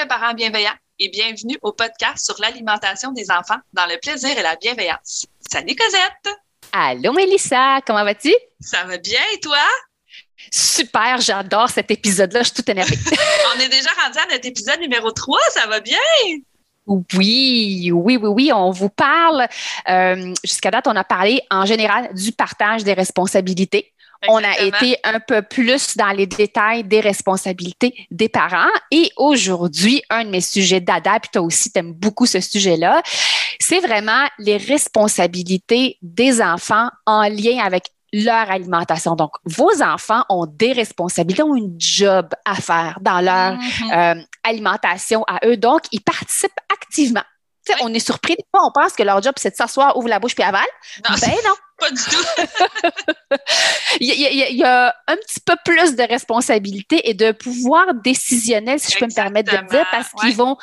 le parent bienveillant et bienvenue au podcast sur l'alimentation des enfants dans le plaisir et la bienveillance. Salut Cosette! Allô Mélissa, comment vas-tu? Ça va bien et toi? Super, j'adore cet épisode-là, je suis toute énervée. On est déjà rendu à notre épisode numéro 3, ça va bien? Oui, oui, oui, oui, on vous parle. Euh, jusqu'à date, on a parlé en général du partage des responsabilités. On a été un peu plus dans les détails des responsabilités des parents. Et aujourd'hui, un de mes sujets d'ada, puis toi aussi, tu aimes beaucoup ce sujet-là, c'est vraiment les responsabilités des enfants en lien avec leur alimentation. Donc, vos enfants ont des responsabilités, ont une job à faire dans leur mm-hmm. euh, alimentation à eux. Donc, ils participent activement. On est surpris. On pense que leur job, c'est de s'asseoir, ouvre la bouche puis avale. Non, ben non. Pas du tout. il, y a, un petit peu plus de responsabilité et de pouvoir décisionnel, si je peux me permettre de le dire, parce qu'ils vont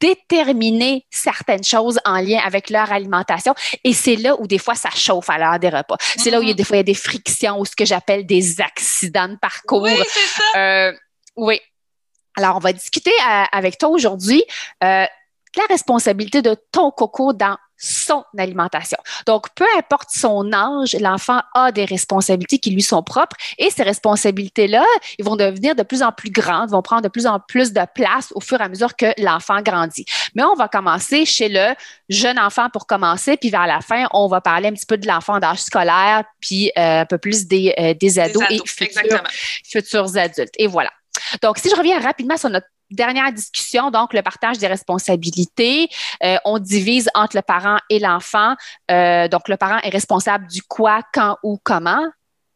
déterminer certaines choses en lien avec leur alimentation. Et c'est là où des fois ça chauffe à l'heure des repas. C'est là où il y a mm-hmm. des fois il y a des frictions ou ce que j'appelle des accidents de parcours. Oui, c'est ça. Euh, oui. Alors, on va discuter euh, avec toi aujourd'hui. Euh, la responsabilité de ton coco dans son alimentation. Donc, peu importe son âge, l'enfant a des responsabilités qui lui sont propres et ces responsabilités-là, ils vont devenir de plus en plus grandes, vont prendre de plus en plus de place au fur et à mesure que l'enfant grandit. Mais on va commencer chez le jeune enfant pour commencer, puis vers la fin, on va parler un petit peu de l'enfant d'âge scolaire, puis euh, un peu plus des, euh, des ados, et futurs, futurs adultes. Et voilà. Donc, si je reviens rapidement sur notre dernière discussion, donc le partage des responsabilités. Euh, on divise entre le parent et l'enfant. Euh, donc, le parent est responsable du quoi, quand, où, comment.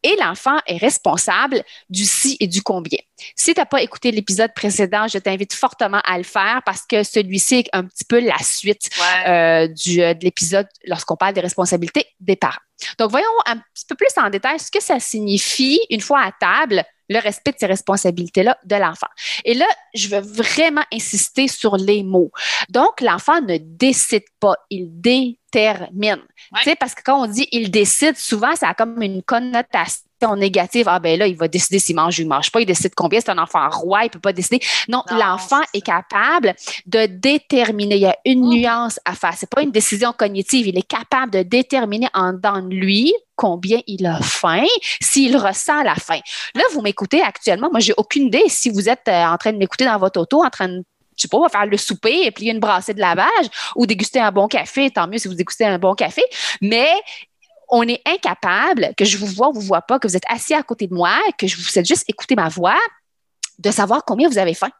Et l'enfant est responsable du si et du combien. Si tu n'as pas écouté l'épisode précédent, je t'invite fortement à le faire parce que celui-ci est un petit peu la suite euh, du, de l'épisode lorsqu'on parle des responsabilités des parents. Donc, voyons un petit peu plus en détail ce que ça signifie une fois à table le respect de ces responsabilités-là de l'enfant. Et là, je veux vraiment insister sur les mots. Donc, l'enfant ne décide pas, il détermine. Tu sais, parce que quand on dit il décide, souvent, ça a comme une connotation négative. Ah ben là, il va décider s'il mange ou il mange pas. Il décide combien. C'est un enfant roi, il peut pas décider. Non, l'enfant est capable de déterminer. Il y a une mm. nuance à faire. C'est pas une décision cognitive. Il est capable de déterminer en dedans de lui combien il a faim, s'il ressent la faim. Là, vous m'écoutez actuellement. Moi, j'ai aucune idée si vous êtes euh, en train de m'écouter dans votre auto, en train de je sais pas, faire le souper et plier une brassée de lavage ou déguster un bon café, tant mieux si vous dégustez un bon café. Mais on est incapable, que je vous vois ou vous vois pas, que vous êtes assis à côté de moi, que je vous êtes juste écouter ma voix, de savoir combien vous avez faim.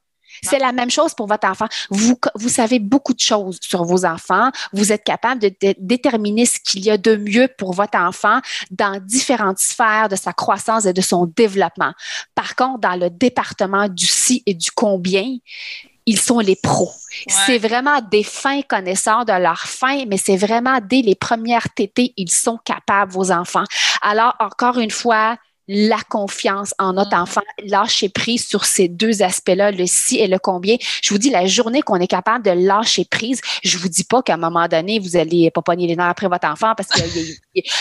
C'est la même chose pour votre enfant. Vous, vous savez beaucoup de choses sur vos enfants. Vous êtes capable de, déterminer ce qu'il y a de mieux pour votre enfant dans différentes sphères de sa croissance et de son développement. Par contre, dans le département du si et du combien, ils sont les pros. C'est vraiment des fins connaisseurs de leur fin, mais c'est vraiment dès les premières tétées, ils sont capables, vos enfants. Alors, encore une fois, la confiance en notre mm. enfant, lâcher prise sur ces deux aspects-là, le si et le combien. Je vous dis, la journée qu'on est capable de lâcher prise, je vous dis pas qu'à un moment donné, vous allez pas pogner les nerfs après votre enfant parce qu'il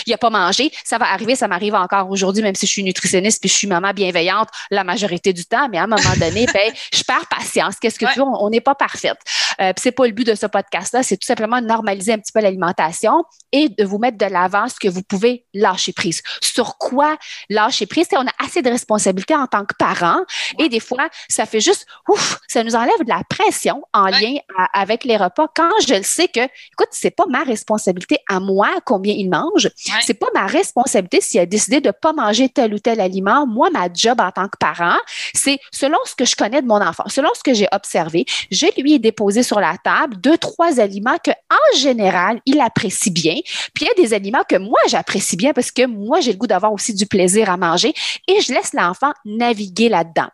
n'a pas mangé. Ça va arriver, ça m'arrive encore aujourd'hui, même si je suis nutritionniste puis je suis maman bienveillante la majorité du temps, mais à un moment donné, ben, je perds patience. Qu'est-ce que tu veux? On n'est pas parfaite. Euh, c'est pas le but de ce podcast-là, c'est tout simplement de normaliser un petit peu l'alimentation et de vous mettre de l'avant ce que vous pouvez lâcher prise. Sur quoi lâcher prise? on a assez de responsabilités en tant que parents et des fois, ça fait juste, ouf, ça nous enlève de la pression en lien avec les repas quand je le sais que, écoute, c'est pas ma responsabilité à moi combien il mange. C'est pas ma responsabilité s'il a décidé de pas manger tel ou tel aliment. Moi, ma job en tant que parent, c'est selon ce que je connais de mon enfant, selon ce que j'ai observé, je lui ai déposé sur la table deux, trois aliments que, en général, il apprécie bien. Puis il y a des aliments que moi, j'apprécie bien parce que moi, j'ai le goût d'avoir aussi du plaisir à manger et je laisse l'enfant naviguer là-dedans.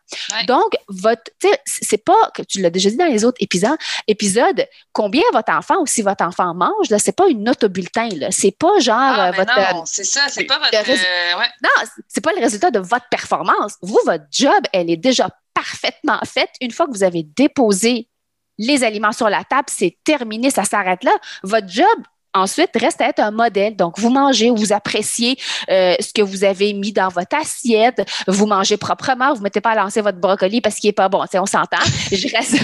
Donc, votre, c'est pas, tu l'as déjà dit dans les autres épisodes, épisodes, combien votre enfant ou si votre enfant mange, là, c'est pas une autobulletin, là. C'est pas genre ah, euh, votre. Non, c'est ça, c'est pas votre. Euh, Non, c'est pas le résultat de votre performance. Vous, votre job, elle est déjà parfaitement faite une fois que vous avez déposé les aliments sur la table, c'est terminé, ça s'arrête là. Votre job, Ensuite, reste à être un modèle. Donc, vous mangez, vous appréciez euh, ce que vous avez mis dans votre assiette. Vous mangez proprement. Vous ne mettez pas à lancer votre brocoli parce qu'il n'est pas bon. on s'entend. Je reste,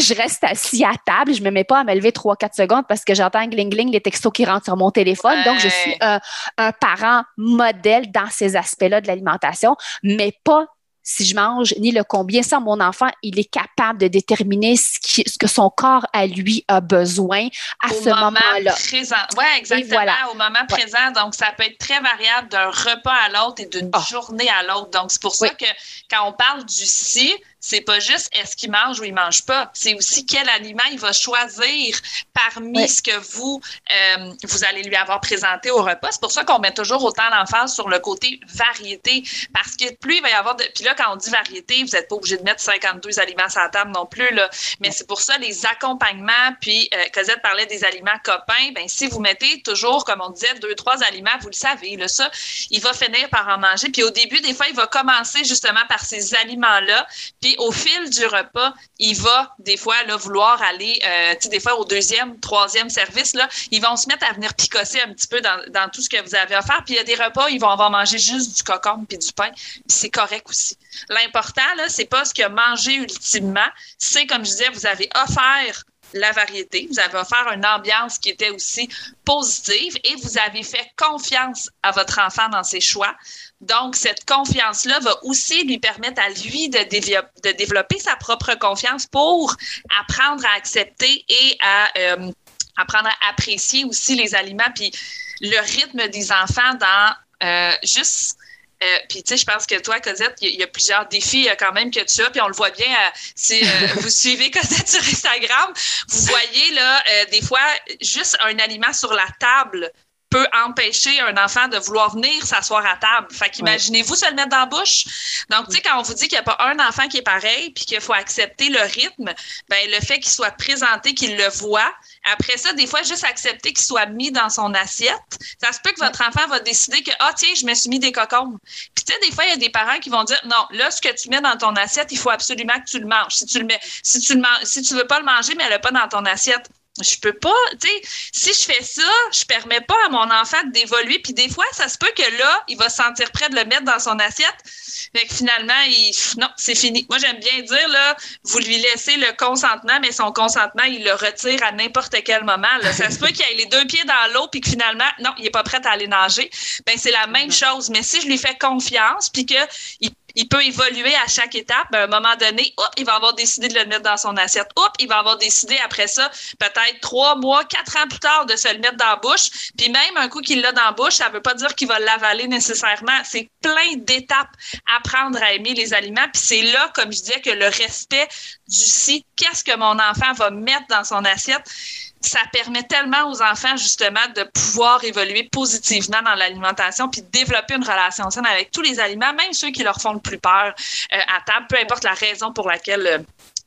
je reste assis à table. Je ne me mets pas à me lever 3-4 secondes parce que j'entends gling-gling les textos qui rentrent sur mon téléphone. Donc, je suis un, un parent modèle dans ces aspects-là de l'alimentation, mais pas si je mange, ni le combien. Ça, mon enfant, il est capable de déterminer ce, ce que son corps à lui a besoin à ce moment-là. Présent. Oui, exactement. Au moment présent. Donc, ça peut être très variable d'un repas à l'autre et d'une ah. journée à l'autre. Donc, c'est pour ça que quand on parle du si, c'est pas juste est-ce qu'il mange ou il mange pas, c'est aussi quel aliment il va choisir parmi ce que vous euh, vous allez lui avoir présenté au repas. C'est pour ça qu'on met toujours autant d'emphase sur le côté variété parce que plus il va y avoir de puis là quand on dit variété, vous n'êtes pas obligé de mettre 52 aliments sur la table non plus là, mais c'est pour ça les accompagnements puis euh, Cosette parlait des aliments copains, ben si vous mettez toujours comme on disait deux trois aliments, vous le savez là ça, il va finir par en manger. Puis au début des fois il va commencer justement par ces aliments là puis au fil du repas, il va des fois vouloir aller, euh, tu sais, des fois au deuxième, troisième service, là, ils vont se mettre à venir picosser un petit peu dans, dans tout ce que vous avez à faire. Puis il y a des repas, ils vont avoir mangé juste du cocon puis du pain. Puis c'est correct aussi. L'important, là, c'est pas ce qu'il a mangé ultimement. C'est, comme je disais, vous avez offert la variété. Vous avez offert une ambiance qui était aussi positive et vous avez fait confiance à votre enfant dans ses choix. Donc, cette confiance-là va aussi lui permettre à lui de, développer sa propre confiance pour apprendre à accepter et à euh, apprendre à apprécier aussi les aliments, puis le rythme des enfants dans euh, juste euh, puis, tu sais, je pense que toi, Cosette, il y, a plusieurs défis quand même que tu as, puis on le voit bien si vous suivez Cosette sur Instagram, vous voyez là, des fois, juste un aliment sur la table peut empêcher un enfant de vouloir venir s'asseoir à table. Fait qu'imaginez-vous se le mettre dans la bouche? Donc, tu sais, quand on vous dit qu'il n'y a pas un enfant qui est pareil, puis qu'il faut accepter le rythme, ben le fait qu'il soit présenté, qu'il le voit, après ça, des fois, juste accepter qu'il soit mis dans son assiette, ça se peut que votre enfant va décider que, ah, tiens, je me suis mis des cocombes. Puis, tu sais, des fois, il y a des parents qui vont dire, non, là, ce que tu mets dans ton assiette, il faut absolument que tu le manges. Si tu le mets, si tu le si tu veux pas le manger, mais elle n'est pas dans ton assiette, je peux pas, tu sais, si je fais ça, je permets pas à mon enfant d'évoluer. Puis des fois, ça se peut que là, il va se sentir prêt de le mettre dans son assiette. Fait que finalement, il, non, c'est fini. Moi, j'aime bien dire, là, vous lui laissez le consentement, mais son consentement, il le retire à n'importe quel moment. Là. Ça se peut qu'il ait les deux pieds dans l'eau, puis que finalement, non, il est pas prêt à aller nager. Ben, c'est la même chose. Mais si je lui fais confiance, puis qu'il il peut évoluer à chaque étape. À un moment donné, il va avoir décidé de le mettre dans son assiette. Oups, il va avoir décidé après ça, peut-être trois mois, quatre ans plus tard, de se le mettre dans la bouche. Puis même un coup qu'il l'a dans la bouche, ça ne veut pas dire qu'il va l'avaler nécessairement. C'est plein d'étapes. Apprendre à aimer les aliments. Puis c'est là, comme je disais, que le respect du si, qu'est-ce que mon enfant va mettre dans son assiette, ça permet tellement aux enfants justement de pouvoir évoluer positivement dans l'alimentation puis développer une relation saine avec tous les aliments, même ceux qui leur font le plus peur euh, à table, peu importe la raison pour laquelle euh,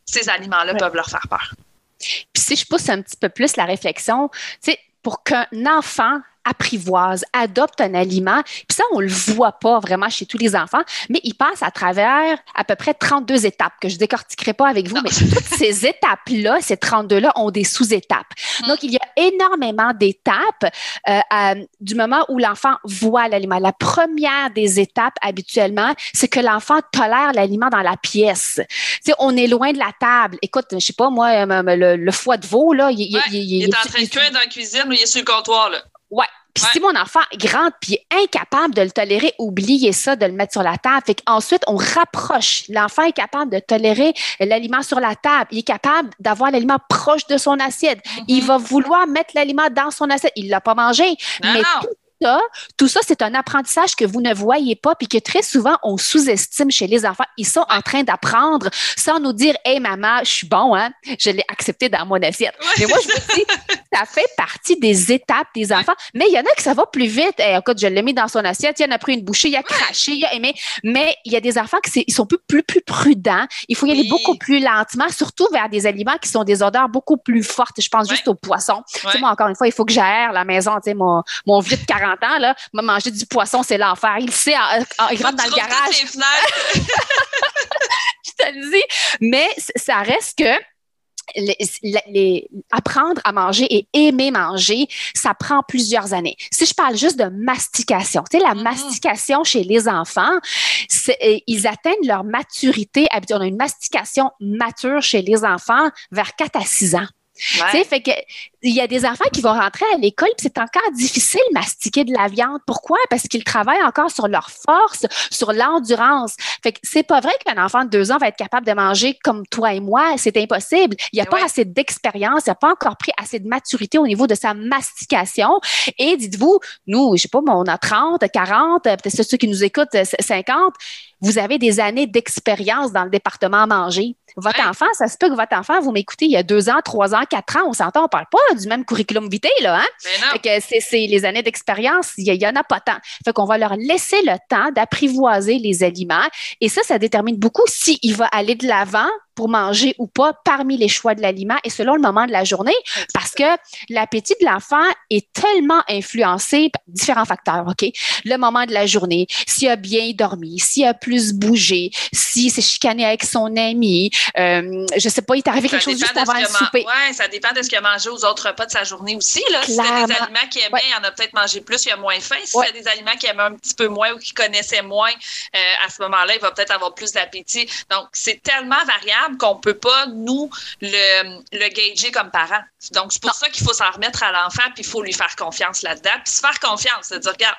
ces aliments-là peuvent leur faire peur. Puis si je pousse un petit peu plus la réflexion, tu sais, pour qu'un enfant apprivoise, adopte un aliment. Puis ça, on le voit pas vraiment chez tous les enfants, mais il passe à travers à peu près 32 étapes que je décortiquerai pas avec vous, mais toutes ces étapes-là, ces 32-là, ont des sous-étapes. Mm. Donc, il y a énormément d'étapes euh, du moment où l'enfant voit l'aliment. La première des étapes, habituellement, c'est que l'enfant tolère l'aliment dans la pièce. Tu on est loin de la table. Écoute, je sais pas, moi, euh, le, foie de veau, là, il, il, est en train de cuire dans la cuisine ou il est sur le comptoir, là. Ouais, puis si mon enfant est grand puis incapable de le tolérer, oubliez ça, de le mettre sur la table. Fait ensuite, on rapproche. L'enfant est capable de tolérer l'aliment sur la table. Il est capable d'avoir l'aliment proche de son assiette. Il mm-hmm. va vouloir mettre l'aliment dans son assiette. Il ne l'a pas mangé. mais tout ça, c'est un apprentissage que vous ne voyez pas, puis que très souvent, on sous-estime chez les enfants. Ils sont en train d'apprendre sans nous dire Hey maman, je suis bon, hein? Je l'ai accepté dans mon assiette. Mais moi, je vous dis, ça fait partie des étapes des enfants. Mais il y en a qui ça va plus vite. Hey, écoute, je l'ai mis dans son assiette, il en a pris une bouchée, il a craché, il a aimé. Mais il y a des enfants qui ils sont plus, plus, plus prudents. Il faut y aller beaucoup plus lentement, surtout vers des aliments qui sont des odeurs beaucoup plus fortes. Je pense juste aux poissons. Tu sais, moi, encore une fois, il faut que j'aère la maison. Tu sais, mon, mon vieux de 40 ans, là, manger du poisson, c'est l'enfer. Il sait, il rentre dans le garage. je te le dis. Mais ça reste que les, apprendre à manger et aimer manger, ça prend plusieurs années. Si je parle juste de mastication, tu sais, la mm-hmm. mastication chez les enfants, ils atteignent leur maturité. On a une mastication mature chez les enfants vers 4 à 6 ans. Fait que il y a des enfants qui vont rentrer à l'école, puis c'est encore difficile de mastiquer de la viande. Pourquoi? Parce qu'ils travaillent encore sur leur force, sur l'endurance. Fait que c'est pas vrai qu'un enfant de deux ans va être capable de manger comme toi et moi. C'est impossible. Il n'y a pas assez d'expérience, il n'a pas encore pris assez de maturité au niveau de sa mastication. Et dites-vous, nous, je sais pas, on a 30, 40, peut-être ceux qui nous écoutent, 50 vous avez des années d'expérience dans le département manger. Votre enfant, ça se peut que votre enfant, vous m'écoutez il y a deux ans, trois ans, quatre ans, on s'entend, on parle pas du même curriculum vitae, là, hein? Fait que c'est, les années d'expérience, il y, en a pas tant. Fait qu'on va leur laisser le temps d'apprivoiser les aliments. Et ça, ça détermine beaucoup s'il va aller de l'avant pour manger ou pas parmi les choix de l'aliment et selon le moment de la journée, parce que l'appétit de l'enfant est tellement influencé par différents facteurs, OK? Le moment de la journée, s'il a bien dormi, s'il a plus bougé, s'il s'est chicané avec son ami, euh, je sais pas, il est arrivé quelque chose juste avant le souper. Oui, ça dépend de ce qu'il a mangé aux autres repas de sa journée aussi. Là. Si c'est des aliments qu'il aimait, il en a peut-être mangé plus, il a moins faim. Si c'est des aliments qu'il aimait un petit peu moins ou qu'il connaissait moins, euh, à ce moment-là, il va peut-être avoir plus d'appétit. Donc, c'est tellement variable qu'on ne peut pas, nous, le, le gager comme parents. Donc, c'est pour ça qu'il faut s'en remettre à l'enfant, puis il faut lui faire confiance là-dedans. Puis se faire confiance, c'est à dire, regarde,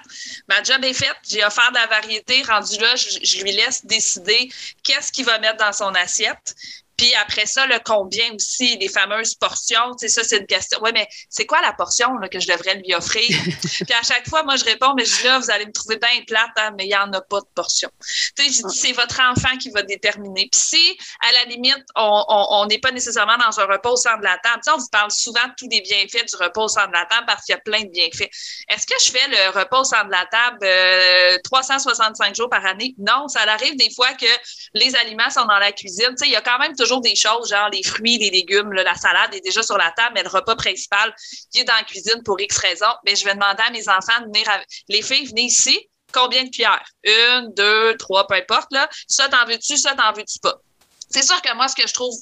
ma job est faite, j'ai offert de la variété, rendu là, je, je lui laisse décider qu'est-ce qu'il va mettre dans son assiette. Puis après ça, le combien aussi, les fameuses portions, tu sais, ça, c'est une question. Oui, mais c'est quoi la portion là, que je devrais lui offrir? puis à chaque fois, moi, je réponds, mais je dis là, vous allez me trouver bien plate, hein, mais il n'y en a pas de portion. Tu sais, c'est votre enfant qui va déterminer. Puis si, à la limite, on n'est pas nécessairement dans un repas au centre de la table, tu sais, on vous parle souvent de tous les bienfaits du repas au centre de la table parce qu'il y a plein de bienfaits. Est-ce que je fais le repas au centre de la table 365 euh, jours par année? Non, ça arrive des fois que les aliments sont dans la cuisine. Tu sais, il y a quand même toujours des choses, genre les fruits, les légumes, la salade est déjà sur la table, mais le repas principal, qui est dans la cuisine pour X raisons. Mais je vais demander à mes enfants de venir, les filles, venez ici. Combien de cuillères? Une, deux, trois, peu importe, là. Ça, t'en veux-tu, ça, t'en veux-tu pas? C'est sûr que moi, ce que je trouve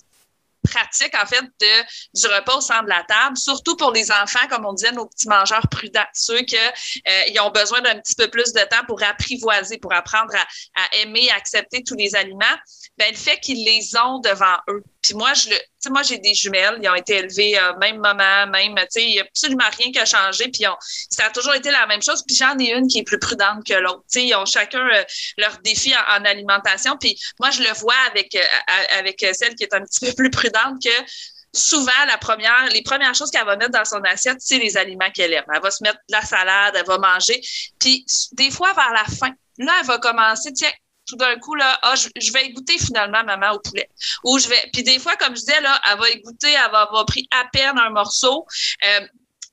pratique, en fait, de, du repas au centre de la table, surtout pour les enfants, comme on disait, nos petits mangeurs prudents, ceux qui euh, ont besoin d'un petit peu plus de temps pour apprivoiser, pour apprendre à, aimer, à accepter tous les aliments, ben, le fait qu'ils les ont devant eux. Puis moi, je le, moi, j'ai des jumelles, ils ont été élevées euh, même maman, même, tu sais, il n'y a absolument rien qui a changé. Puis ça a toujours été la même chose. Puis j'en ai une qui est plus prudente que l'autre. Tu sais, ils ont chacun euh, leur défi en, alimentation. Puis moi, je le vois avec, euh, avec celle qui est un petit peu plus prudente que souvent, la première, les premières choses qu'elle va mettre dans son assiette, c'est les aliments qu'elle aime. Elle va se mettre de la salade, elle va manger. Puis des fois, vers la fin, là, elle va commencer, tiens, tout d'un coup, là, ah, je, vais goûter finalement maman au poulet. Ou je vais. Puis des fois, comme je disais, là, elle va goûter, elle va avoir pris à peine un morceau. Euh,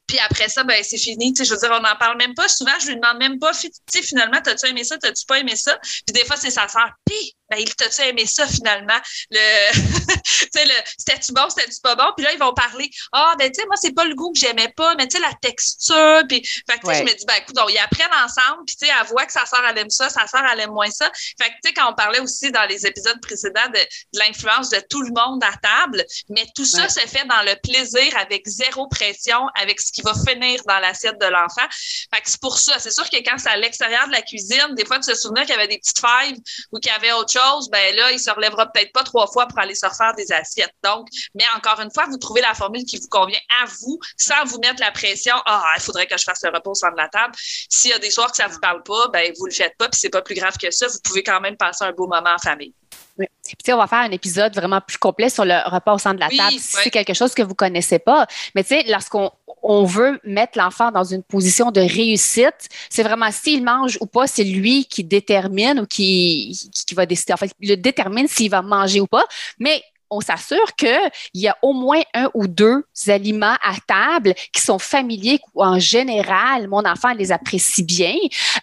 puis après ça, ben c'est fini. Tu sais, je veux dire, on n'en parle même pas. Souvent, je lui demande même pas, finalement, t'as-tu aimé ça, t'as-tu pas aimé ça? Puis des fois, c'est sa sœur. Puis, ben, il t'a-tu aimé ça finalement? Le, le c'était-tu bon, c'était-tu pas bon? Puis là, ils vont parler, ah, ben, tu sais, moi, c'est pas le goût que j'aimais pas, mais tu sais, la texture. Puis, fait que, je me dis, ben, écoute, ils apprennent ensemble, puis tu sais, elle voit que sa soeur, elle aime ça, sa soeur, elle aime moins ça. Fait que, tu sais, quand on parlait aussi dans les épisodes précédents de, l'influence de tout le monde à table, mais tout ça se fait dans le plaisir avec zéro pression, avec ce qui va finir dans l'assiette de l'enfant. Fait que c'est pour ça. C'est sûr que quand c'est à l'extérieur de la cuisine, des fois, tu te souviens qu'il y avait des petites failles ou qu'il y avait autre chose, ben là, il se relèvera peut-être pas trois fois pour aller se refaire des assiettes. Donc, mais encore une fois, vous trouvez la formule qui vous convient à vous, sans vous mettre la pression. Ah, il faudrait que je fasse le repos centre de la table. S'il y a des soirs que ça vous parle pas, ben vous le faites pas, puis c'est pas plus grave que ça. Vous pouvez quand même passer un beau moment en famille. Oui. Puis, on va faire un épisode vraiment plus complet sur le repas au centre de la table si c'est quelque chose que vous connaissez pas. Mais tu sais, lorsqu'on on veut mettre l'enfant dans une position de réussite, c'est vraiment s'il mange ou pas, c'est lui qui détermine ou qui, qui va décider. En fait, il détermine s'il va manger ou pas. Mais on s'assure qu'il y a au moins un ou deux aliments à table qui sont familiers, en général, mon enfant les apprécie bien,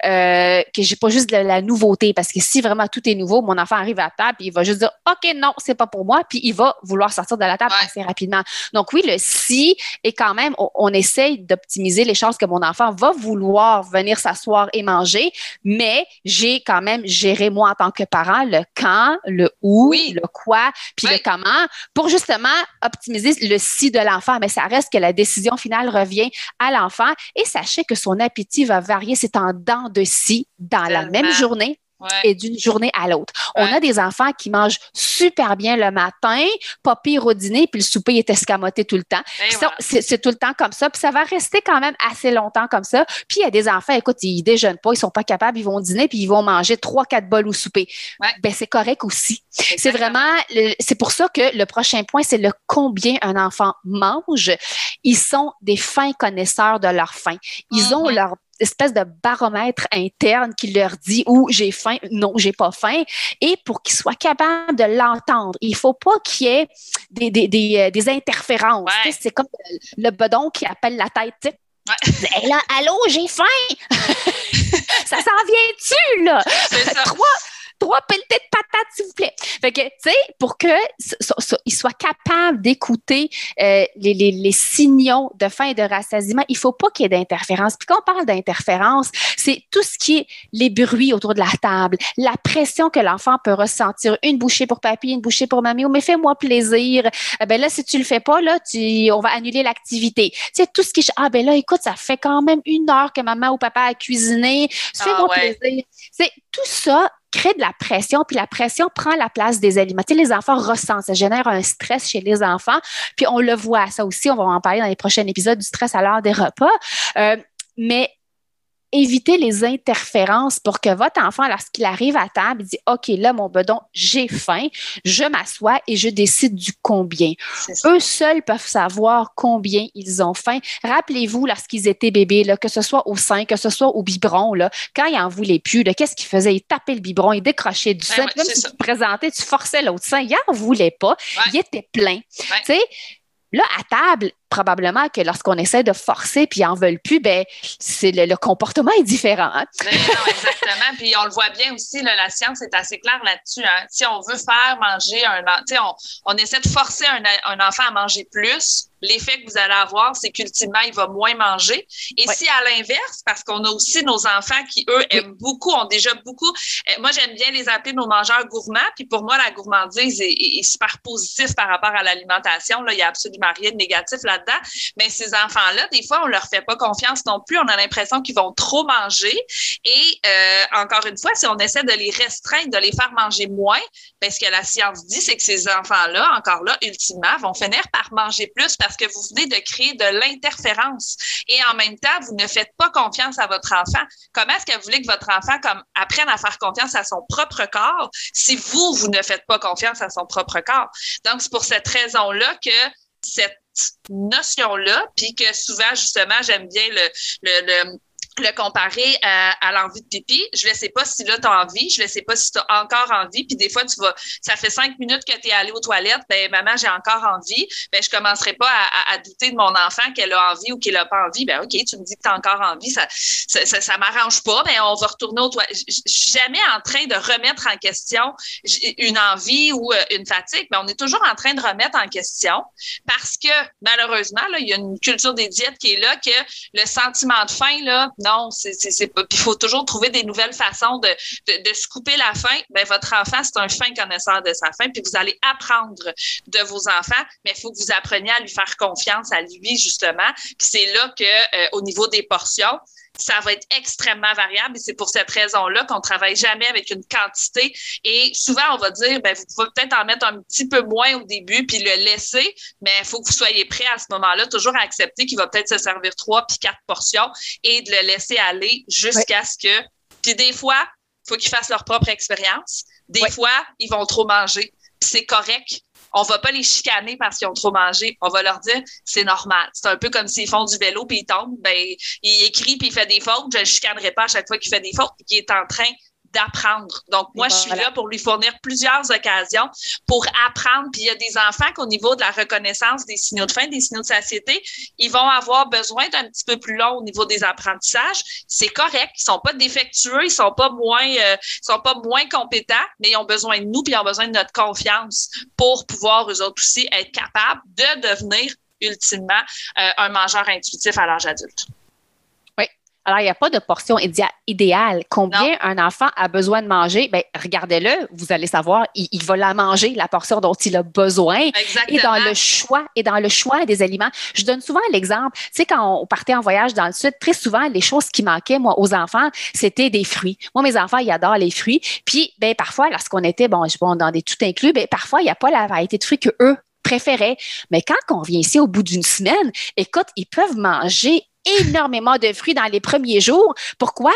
euh, que j'ai pas juste de la nouveauté, parce que si vraiment tout est nouveau, mon enfant arrive à table, et il va juste dire, OK, non, c'est pas pour moi, puis il va vouloir sortir de la table assez rapidement. Donc oui, le si est quand même, on, essaye d'optimiser les chances que mon enfant va vouloir venir s'asseoir et manger, mais j'ai quand même géré moi en tant que parent le quand, le où, le quoi, puis le quand pour justement optimiser le si de l'enfant. Mais ça reste que la décision finale revient à l'enfant et sachez que son appétit va varier. C'est en dents de si dans la même journée et d'une journée à l'autre. On a des enfants qui mangent super bien le matin, pas pire au dîner, puis le souper est escamoté tout le temps. C'est tout le temps comme ça, puis ça va rester quand même assez longtemps comme ça. Puis il y a des enfants, écoute, ils déjeunent pas, ils sont pas capables, ils vont dîner, puis ils vont manger trois, quatre bols au souper. Ben c'est correct aussi. C'est vraiment, c'est pour ça que le prochain point, c'est le combien un enfant mange. Ils sont des fins connaisseurs de leur faim. Ils ont mm-hmm. leur espèce de baromètre interne qui leur dit où j'ai faim, non, j'ai pas faim. Et pour qu'ils soient capables de l'entendre, il faut pas qu'il y ait des, des, des, euh, interférences. C'est comme le bedon qui appelle la tête. Ouais. là, allô, j'ai faim! ça s'en vient-tu, là? Trois, trois pelletés de patates, s'il vous plaît. Fait que, tu sais, pour qu'ils soient capables d'écouter euh, les, les, les, signaux de faim et de rassasiement, il faut pas qu'il y ait d'interférence. Puis quand on parle d'interférence, c'est tout ce qui est les bruits autour de la table, la pression que l'enfant peut ressentir. Une bouchée pour papy, une bouchée pour mamie. Oh, mais fais-moi plaisir. Eh ben là, si tu le fais pas, là, tu, on va annuler l'activité. Tu sais, tout ce qui, ah ben là, écoute, ça fait quand même une heure que maman ou papa a cuisiné. Fais-moi ah plaisir. C'est tout ça crée de la pression, puis la pression prend la place des aliments. Tu sais, les enfants ressentent, ça génère un stress chez les enfants, puis on le voit, ça aussi, on va en parler dans les prochains épisodes du stress à l'heure des repas. Euh, mais éviter les interférences pour que votre enfant, lorsqu'il arrive à table, il dit OK, là, mon bedon, j'ai faim, je m'assois et je décide du combien. Eux seuls peuvent savoir combien ils ont faim. Rappelez-vous, lorsqu'ils étaient bébés, là, que ce soit au sein, que ce soit au biberon, là, quand ils n'en voulaient plus, qu'est-ce qu'ils faisaient? Ils tapaient le biberon, ils décrochaient du sein. Même si tu te présentais, tu forçais l'autre sein. Ils n'en voulaient pas. Il était plein. Tu sais, Là, à table, probablement que lorsqu'on essaie de forcer puis ils en veulent plus, ben c'est le, comportement est différent. Hein. Ben non, exactement. puis on le voit bien aussi, la science est assez claire là-dessus. Hein. Si on veut faire manger un, on, on essaie de forcer un, un enfant à manger plus, l'effet que vous allez avoir, c'est qu'ultimement, il va moins manger. Et si à l'inverse, parce qu'on a aussi nos enfants qui, eux, aiment beaucoup, ont déjà beaucoup, euh, moi, j'aime bien les appeler nos mangeurs gourmands. Puis pour moi, la gourmandise est, super positive par rapport à l'alimentation. Là, il n'y a absolument rien de négatif là-dedans. Mais ces enfants-là, des fois, on leur fait pas confiance non plus. On a l'impression qu'ils vont trop manger. Et euh, encore une fois, si on essaie de les restreindre, de les faire manger moins, ben, ce que la science dit, c'est que ces enfants-là, encore là, ultimement, vont finir par manger plus parce que vous venez de créer de l'interférence. Et en même temps, vous ne faites pas confiance à votre enfant. Comment est-ce que vous voulez que votre enfant comme, apprenne à faire confiance à son propre corps si vous, vous ne faites pas confiance à son propre corps? Donc, c'est pour cette raison-là que cette notion-là, puis que souvent, justement, j'aime bien le, le, le comparer à, l'envie de pipi. Je ne sais pas si là, tu as envie, je ne sais pas si tu as encore envie. Puis des fois, tu vas, ça fait cinq minutes que tu es allé aux toilettes, ben maman, j'ai encore envie. Ben, je ne commencerai pas à, douter de mon enfant qu'elle a envie ou qu'elle n'a pas envie. Ben OK, tu me dis que tu as encore envie, ça ça, ça, m'arrange pas, ben on va retourner aux toilettes. Je suis jamais en train de remettre en question une envie ou euh, une fatigue, mais on est toujours en train de remettre en question parce que malheureusement, là, il y a une culture des diètes qui est là que le sentiment de faim, là, non, c'est pas. il faut toujours trouver des nouvelles façons de, de, se couper la faim. Ben, votre enfant, c'est un fin connaisseur de sa faim, puis vous allez apprendre de vos enfants, mais il faut que vous appreniez à lui faire confiance à lui, justement. Puis c'est là que, euh, au niveau des portions, ça va être extrêmement variable et c'est pour cette raison-là qu'on travaille jamais avec une quantité. Et souvent on va dire ben vous pouvez peut-être en mettre un petit peu moins au début puis le laisser mais il faut que vous soyez prêt à ce moment-là toujours à accepter qu'il va peut-être se servir trois puis quatre portions et de le laisser aller jusqu'à ce que puis des fois il faut qu'ils fassent leur propre expérience. Des fois ils vont trop manger. C'est correct on va pas les chicaner parce qu'ils ont trop mangé. On va leur dire, c'est normal. C'est un peu comme s'ils font du vélo puis ils tombent. Ben, il écrit puis il fait des fautes. Je le chicanerai pas à chaque fois qu'il fait des fautes et qu'il est en train d'apprendre. Donc, moi, je suis là pour lui fournir plusieurs occasions pour apprendre. Puis, il y a des enfants qu'au niveau de la reconnaissance des signaux de faim, des signaux de satiété, ils vont avoir besoin d'un petit peu plus long au niveau des apprentissages. C'est correct. Ils sont pas défectueux, ils sont pas moins, euh, sont pas moins compétents, mais ils ont besoin de nous puis ils ont besoin de notre confiance pour pouvoir, eux autres aussi, être capables de devenir ultimement euh, un mangeur intuitif à l'âge adulte. Alors, il n'y a pas de portion idéale. Combien un enfant a besoin de manger? Bien, regardez-le, vous allez savoir, il, va la manger, la portion dont il a besoin. Exactement. Et dans le choix, et dans le choix des aliments. Je donne souvent l'exemple, tu sais, quand on partait en voyage dans le sud, très souvent, les choses qui manquaient, moi, aux enfants, c'était des fruits. Moi, mes enfants, ils adorent les fruits. Puis, ben, parfois, lorsqu'on était, bon, je bon, dans des tout inclus, ben, parfois, il n'y a pas la variété de fruits que eux préféraient. Mais quand on vient ici au bout d'une semaine, écoute, ils peuvent manger énormément de fruits dans les premiers jours. Pourquoi?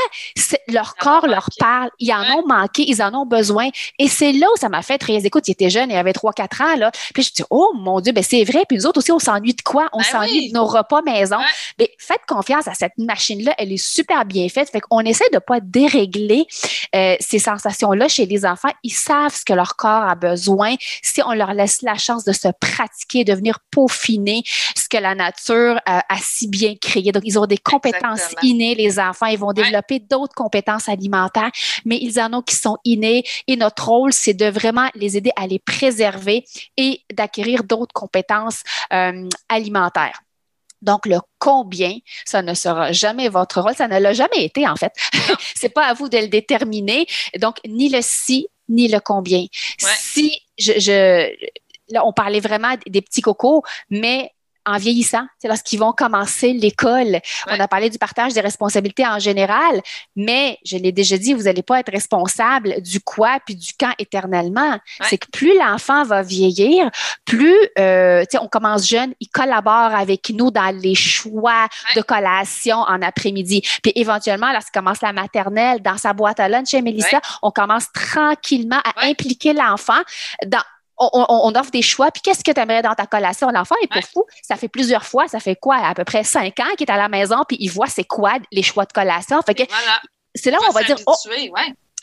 Leur corps leur parle. Ils en ont manqué, ils en ont besoin. Et c'est là où ça m'a fait très. Écoute, il était jeune, il avait 3-4 ans, là. Puis je me dis, oh mon Dieu, ben c'est vrai. Puis nous autres aussi, on s'ennuie de quoi? On ben s'ennuie de nos repas maison. Mais faites confiance à cette machine-là. Elle est super bien faite. Fait qu'on essaie de pas dérégler euh, ces sensations-là chez les enfants. Ils savent ce que leur corps a besoin. Si on leur laisse la chance de se pratiquer, de venir peaufiner ce que la nature euh, a si bien créé. Donc, ils ont des compétences innées, les enfants. Ils vont développer d'autres compétences alimentaires, mais ils en ont qui sont innées. Et notre rôle, c'est de vraiment les aider à les préserver et d'acquérir d'autres compétences euh, alimentaires. Donc, le combien, ça ne sera jamais votre rôle. Ça ne l'a jamais été, en fait. c'est pas à vous de le déterminer. Donc, ni le si, ni le combien. Si je, là, on parlait vraiment des petits cocos, mais en vieillissant, c'est lorsqu'ils vont commencer l'école. On a parlé du partage des responsabilités en général, mais je l'ai déjà dit, vous n'allez pas être responsable du quoi puis du quand éternellement. C'est que plus l'enfant va vieillir, plus euh, on commence jeune, il collabore avec nous dans les choix de collation en après-midi. Puis éventuellement, lorsqu'il commence la maternelle, dans sa boîte à lunch chez Mélissa, on commence tranquillement à impliquer l'enfant dans on, offre des choix. Puis qu'est-ce que tu aimerais dans ta collation? L'enfant est pas fou. Ça fait plusieurs fois, ça fait quoi? À peu près cinq ans qu'il est à la maison, puis il voit c'est quoi les choix de collation? Fait que c'est là où on va dire. Oh,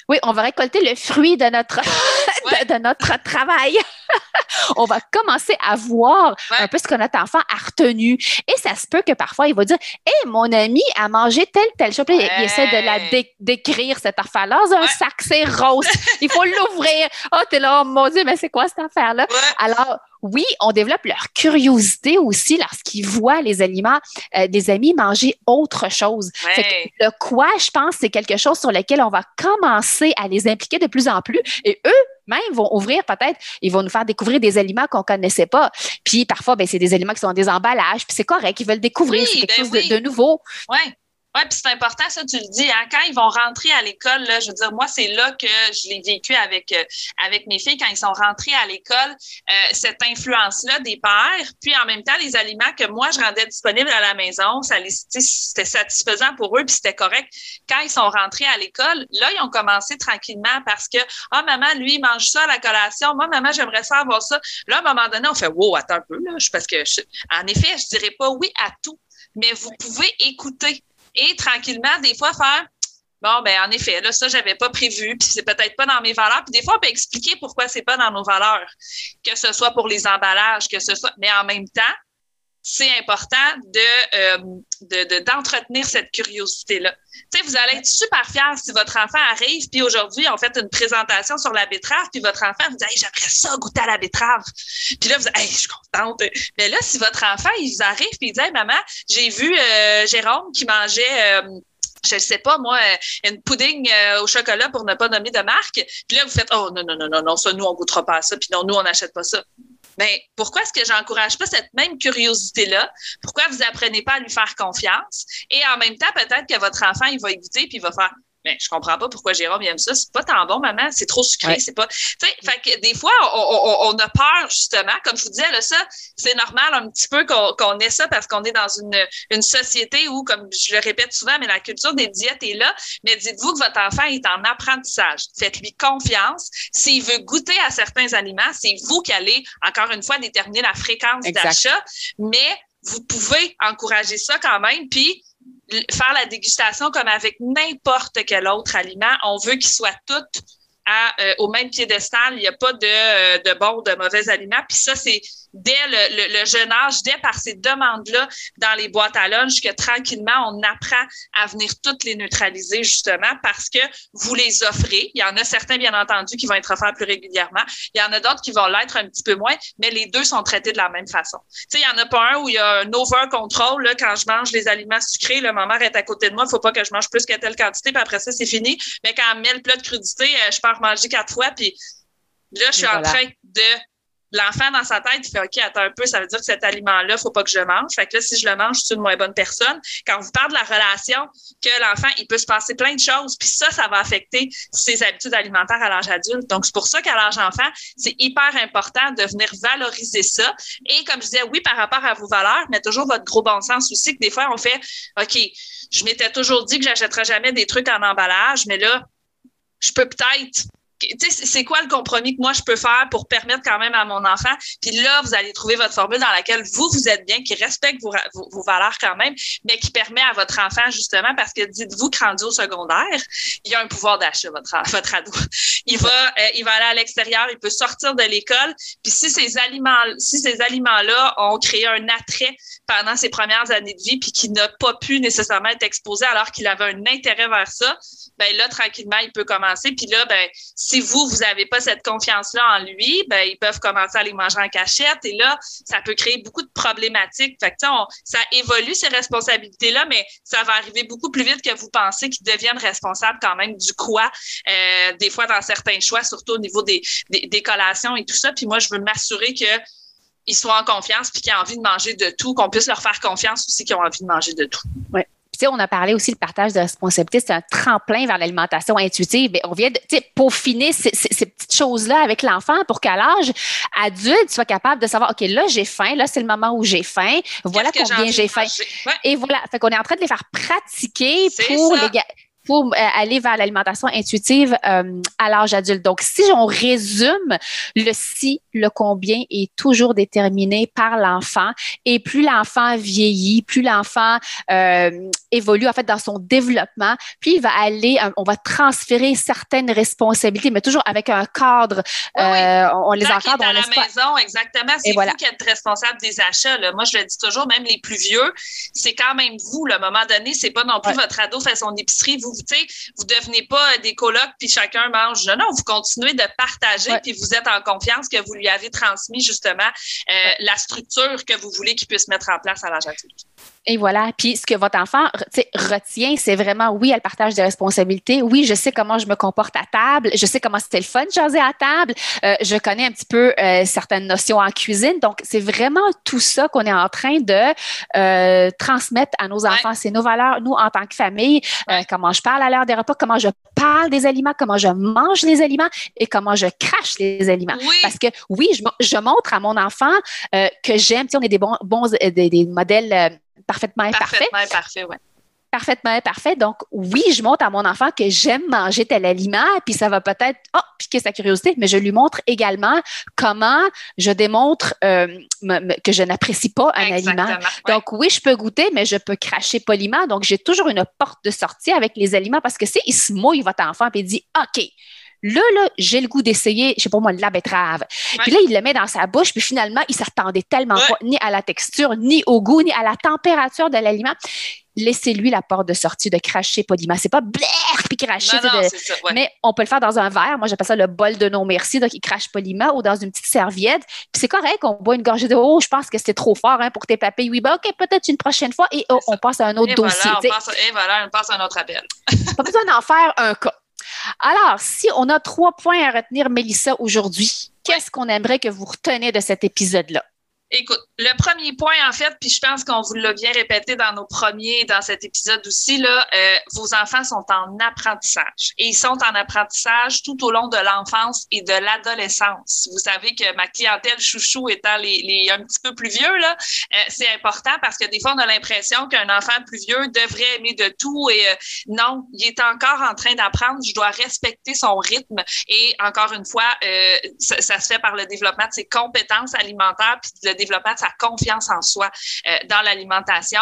oui, on va récolter le fruit de notre, de, notre travail. on va commencer à voir un peu ce que notre enfant a retenu. Et ça se peut que parfois, il va dire Hé, mon ami a mangé telle, telle chose. Il, essaie de la décrire, cette affaire-là. un sac, c'est rose. il faut l'ouvrir. Oh, t'es là, oh mon Dieu, mais c'est quoi cette affaire-là? Alors, oui, on développe leur curiosité aussi lorsqu'ils voient les aliments euh, des amis manger autre chose. le quoi, je pense, c'est quelque chose sur lequel on va commencer à les impliquer de plus en plus et eux même vont ouvrir peut-être, ils vont nous faire découvrir des aliments qu'on connaissait pas. Puis parfois, ben, c'est des aliments qui sont des emballages, puis c'est correct, ils veulent découvrir quelque ben chose de, de, nouveau. Ouais. Oui, puis c'est important, ça, tu le dis. Hein? Quand ils vont rentrer à l'école, là, je veux dire, moi, c'est là que je l'ai vécu avec, euh, avec mes filles quand ils sont rentrés à l'école, euh, cette influence-là des pères, puis en même temps, les aliments que moi, je rendais disponibles à la maison, ça c'était satisfaisant pour eux, puis c'était correct. Quand ils sont rentrés à l'école, là, ils ont commencé tranquillement parce que, ah, maman, lui, il mange ça à la collation. Moi, maman, j'aimerais ça avoir ça. Là, à un moment donné, on fait, wow, attends un peu, là, parce que, en effet, je dirais pas oui à tout, mais vous pouvez écouter et tranquillement, des fois, faire Bon, ben en effet, là, ça, j'avais pas prévu, puis c'est peut-être pas dans mes valeurs. Puis des fois, on peut expliquer pourquoi c'est pas dans nos valeurs, que ce soit pour les emballages, que ce soit, mais en même temps, c'est important de, euh, d'entretenir cette curiosité-là. Tu sais, vous allez être super fiers si votre enfant arrive, puis aujourd'hui, on fait une présentation sur la betterave, puis votre enfant vous dit hey, j'aimerais ça goûter à la betterave. Puis là, vous dites hey, je suis contente. Mais là, si votre enfant, vous arrive, puis il dit maman, j'ai vu euh, Jérôme qui mangeait. Euh, je ne sais pas, moi, une pudding au chocolat pour ne pas nommer de marque. Puis là, vous faites, oh non, non, non, non, non, ça, nous, on goûtera pas ça. Puis non, nous, on n'achète pas ça. Ben, pourquoi est-ce que j'encourage pas cette même curiosité-là? Pourquoi vous apprenez pas à lui faire confiance? Et en même temps, peut-être que votre enfant, il va écouter puis il va faire mais je comprends pas pourquoi Jérôme aime ça. C'est pas tant bon, maman. C'est trop sucré. C'est pas. Tu fait que des fois, on, a peur, justement. Comme je vous disais, là, ça, c'est normal un petit peu qu'on ait ça parce qu'on est dans une, une société où, comme je le répète souvent, mais la culture des diètes est là. Mais dites-vous que votre enfant est en apprentissage. Faites-lui confiance. S'il veut goûter à certains aliments, c'est vous qui allez, encore une fois, déterminer la fréquence d'achat. Mais vous pouvez encourager ça quand même. Puis, faire la dégustation comme avec n'importe quel autre aliment. On veut qu'ils soient toutes à, euh, au même piédestal. Il n'y a pas de, euh, de bons ou de mauvais aliments. Puis ça, c'est dès le, le, jeune âge, dès par ces demandes-là dans les boîtes à lunch, que tranquillement, on apprend à venir toutes les neutraliser, justement, parce que vous les offrez. Il y en a certains, bien entendu, qui vont être offerts plus régulièrement. Il y en a d'autres qui vont l'être un petit peu moins, mais les deux sont traités de la même façon. Tu sais, il y en a pas un où il y a un over-control, là, quand je mange les aliments sucrés, là, ma mère est à côté de moi, il faut pas que je mange plus que telle quantité, puis après ça, c'est fini. Mais quand elle met le plat de crudité, euh, je peux en manger quatre fois, puis là, je suis en train de l'enfant dans sa tête, il fait OK, attends un peu, ça veut dire que cet aliment-là, faut pas que je le mange. Fait que là, si je le mange, je suis une moins bonne personne. Quand on vous parle de la relation, que l'enfant, il peut se passer plein de choses, puis ça, ça va affecter ses habitudes alimentaires à l'âge adulte. Donc, c'est pour ça qu'à l'âge enfant, c'est hyper important de venir valoriser ça. Et comme je disais, oui, par rapport à vos valeurs, mais toujours votre gros bon sens aussi, que des fois, on fait OK, je m'étais toujours dit que j'achèterais jamais des trucs en emballage, mais là, je peux peut-être c'est quoi le compromis que moi je peux faire pour permettre quand même à mon enfant? Puis là, vous allez trouver votre formule dans laquelle vous, vous êtes bien, qui respecte vos, vos, valeurs quand même, mais qui permet à votre enfant, justement, parce que dites-vous que rendu au secondaire, il a un pouvoir d'achat, votre, votre ado. Il va, euh, il va aller à l'extérieur, il peut sortir de l'école. Puis si ces aliments, si ces aliments-là ont créé un attrait pendant ses premières années de vie, puis qu'il n'a pas pu nécessairement être exposé alors qu'il avait un intérêt vers ça, ben là, tranquillement, il peut commencer. Puis là, ben, si vous, vous n'avez pas cette confiance-là en lui, ben, ils peuvent commencer à les manger en cachette. Et là, ça peut créer beaucoup de problématiques. Fait que, ça évolue ces responsabilités-là, mais ça va arriver beaucoup plus vite que vous pensez qu'ils deviennent responsables quand même du quoi, euh, des fois dans certains choix, surtout au niveau des, collations et tout ça. Puis moi, je veux m'assurer que ils soient en confiance puis qu'ils aient envie de manger de tout, qu'on puisse leur faire confiance aussi qu'ils ont envie de manger de tout. Ouais on a parlé aussi du partage de responsabilité, c'est un tremplin vers l'alimentation intuitive. on vient de peaufiner ces, ces, petites choses-là avec l'enfant pour qu'à l'âge adulte, soit capable de savoir, OK, là, j'ai faim, là, c'est le moment où j'ai faim, voilà combien j'ai faim. Et voilà, fait qu'on est en train de les faire pratiquer pour les pour euh, aller vers l'alimentation intuitive euh, à l'âge adulte. Donc, si on résume, le si, le combien est toujours déterminé par l'enfant et plus l'enfant vieillit, plus l'enfant euh, évolue en fait dans son développement, puis il va aller, on va transférer certaines responsabilités, mais toujours avec un cadre. on, les encadre. à la maison, exactement. C'est vous qui êtes responsable des achats. Là. Moi, je le dis toujours, même les plus vieux, c'est quand même vous. Le moment donné, c'est pas non plus votre ado fait son épicerie, vous vous, vous devenez pas des colocs puis chacun mange. Non, vous continuez de partager puis vous êtes en confiance que vous lui avez transmis justement euh, la structure que vous voulez qu'il puisse mettre en place à l'âge. Et voilà. Puis ce que votre enfant retient, c'est vraiment, oui, elle partage des responsabilités. Oui, je sais comment je me comporte à table. Je sais comment c'était le fun de jaser à table. Euh, je connais un petit peu euh, certaines notions en cuisine. Donc, c'est vraiment tout ça qu'on est en train de euh, transmettre à nos enfants. C'est nos valeurs, nous, en tant que famille. comment je parle à l'heure des repas, comment je parle des aliments, comment je mange les aliments et comment je crache les aliments. Parce que, oui, je, je montre à mon enfant que j'aime. On est des bons, bons des, des modèles parfaitement imparfait. Parfaitement imparfait, oui. Parfaitement parfait. Donc, oui, je montre à mon enfant que j'aime manger tel aliment, puis ça va peut-être oh, piquer sa curiosité, mais je lui montre également comment je démontre euh, que je n'apprécie pas un aliment. Donc, oui, je peux goûter, mais je peux cracher poliment. Donc, j'ai toujours une porte de sortie avec les aliments parce que si il se mouille votre enfant et il dit OK, Là, là, j'ai le goût d'essayer, je sais pas moi, la betterave. Puis là, il le met dans sa bouche, puis finalement, il s'attendait tellement pas ni à la texture, ni au goût, ni à la température de l'aliment. Laissez-lui la porte de sortie de cracher poliment. C'est pas blaire puis cracher. Mais on peut le faire dans un verre. Moi, j'appelle ça le bol de non merci. Donc, il crache poliment ou dans une petite serviette. Puis c'est correct, on boit une gorgée de oh, je pense que c'était trop fort hein, pour tes papilles. Oui, ben, OK, peut-être une prochaine fois. Et oh, on passe à un autre dossier. on passe, et voilà, on passe à un autre appel. pas besoin d'en faire un cas. Alors, si on a trois points à retenir, Mélissa, aujourd'hui, qu'est-ce qu'on aimerait que vous retenez de cet épisode-là? Écoute, le premier point, en fait, puis je pense qu'on vous l'a bien répété dans nos premiers, dans cet épisode aussi, là, euh, vos enfants sont en apprentissage. Et ils sont en apprentissage tout au long de l'enfance et de l'adolescence. Vous savez que ma clientèle chouchou étant les, un petit peu plus vieux, là, euh, c'est important parce que des fois, on a l'impression qu'un enfant plus vieux devrait aimer de tout et euh, non, il est encore en train d'apprendre. Je dois respecter son rythme. Et encore une fois, ça, ça, se fait par le développement de ses compétences alimentaires puis de développement de sa confiance en soi euh, dans l'alimentation.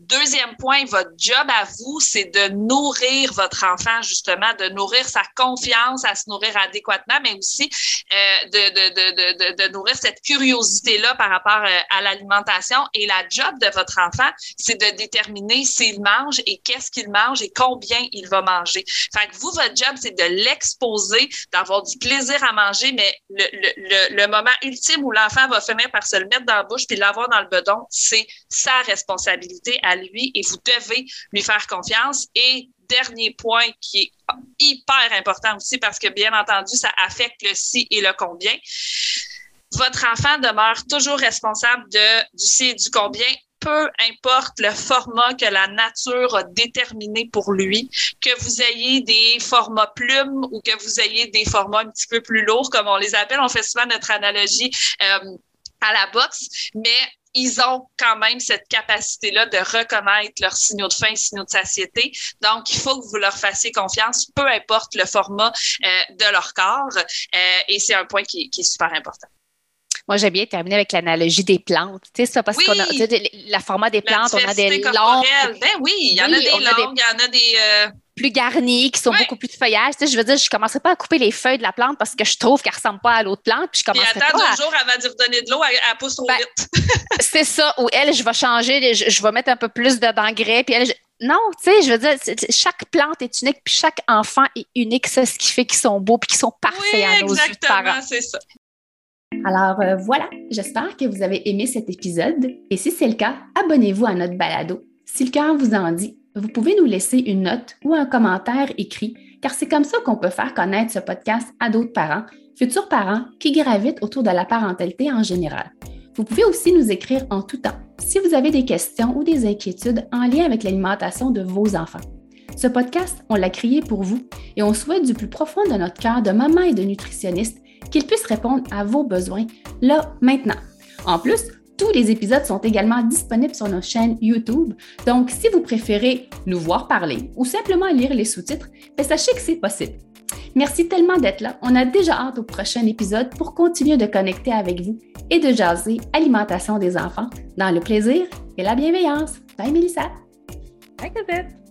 Deuxième point, votre job à vous, c'est de nourrir votre enfant, justement, de nourrir sa confiance, à se nourrir adéquatement, mais aussi euh, de, de, de, de, nourrir cette curiosité-là par rapport euh, à l'alimentation. Et la job de votre enfant, c'est de déterminer s'il mange et qu'est-ce qu'il mange et combien il va manger. Fait que vous, votre job, c'est de l'exposer, d'avoir du plaisir à manger, mais le, le, le, moment ultime où l'enfant va finir par se le mettre dans la bouche puis l'avoir dans le bedon, c'est sa responsabilité à lui et vous devez lui faire confiance. Et dernier point qui est hyper important aussi parce que bien entendu, ça affecte le si et le combien. Votre enfant demeure toujours responsable de, du si et du combien peu importe le format que la nature a déterminé pour lui, que vous ayez des formats plumes ou que vous ayez des formats un petit peu plus lourds, comme on les appelle. On fait souvent notre analogie euh, à la boxe, mais ils ont quand même cette capacité-là de reconnaître leurs signaux de faim, signaux de satiété. Donc, il faut que vous leur fassiez confiance, peu importe le format euh, de leur corps. Euh, et c'est un point qui, qui est super important. Moi, j'aime bien terminer avec l'analogie des plantes. Tu sais, ça, parce qu'on a, la format des plantes, on a des longues. Ben oui, il y en a des longues, il y en a des. Euh, plus garnies, qui sont beaucoup plus de feuillage. Tu sais, je veux dire, je ne commencerai pas à couper les feuilles de la plante parce que je trouve qu'elle ne ressemble pas à l'autre plante. Puis je commencerai attends pas deux jours avant d'y redonner de l'eau, elle, pousse trop ben, vite. c'est ça. Ou elle, je vais changer, je, vais mettre un peu plus d'engrais. Puis elle, non, tu sais, je veux dire, chaque plante est unique, puis chaque enfant est unique. C'est ce qui fait qu'ils sont beaux, puis qu'ils sont parfaits à nos yeux Exactement, c'est ça. Alors euh, voilà, j'espère que vous avez aimé cet épisode et si c'est le cas, abonnez-vous à notre balado. Si le cœur vous en dit, vous pouvez nous laisser une note ou un commentaire écrit car c'est comme ça qu'on peut faire connaître ce podcast à d'autres parents, futurs parents qui gravitent autour de la parentalité en général. Vous pouvez aussi nous écrire en tout temps si vous avez des questions ou des inquiétudes en lien avec l'alimentation de vos enfants. Ce podcast, on l'a créé pour vous et on souhaite du plus profond de notre cœur de maman et de nutritionniste qu'il puisse répondre à vos besoins là, maintenant. En plus, tous les épisodes sont également disponibles sur nos chaînes YouTube, donc si vous préférez nous voir parler ou simplement lire les sous-titres, ben, sachez que c'est possible. Merci tellement d'être là. On a déjà hâte au prochain épisode pour continuer de connecter avec vous et de jaser alimentation des enfants dans le plaisir et la bienveillance. Bye Mélissa. Bye Cosette.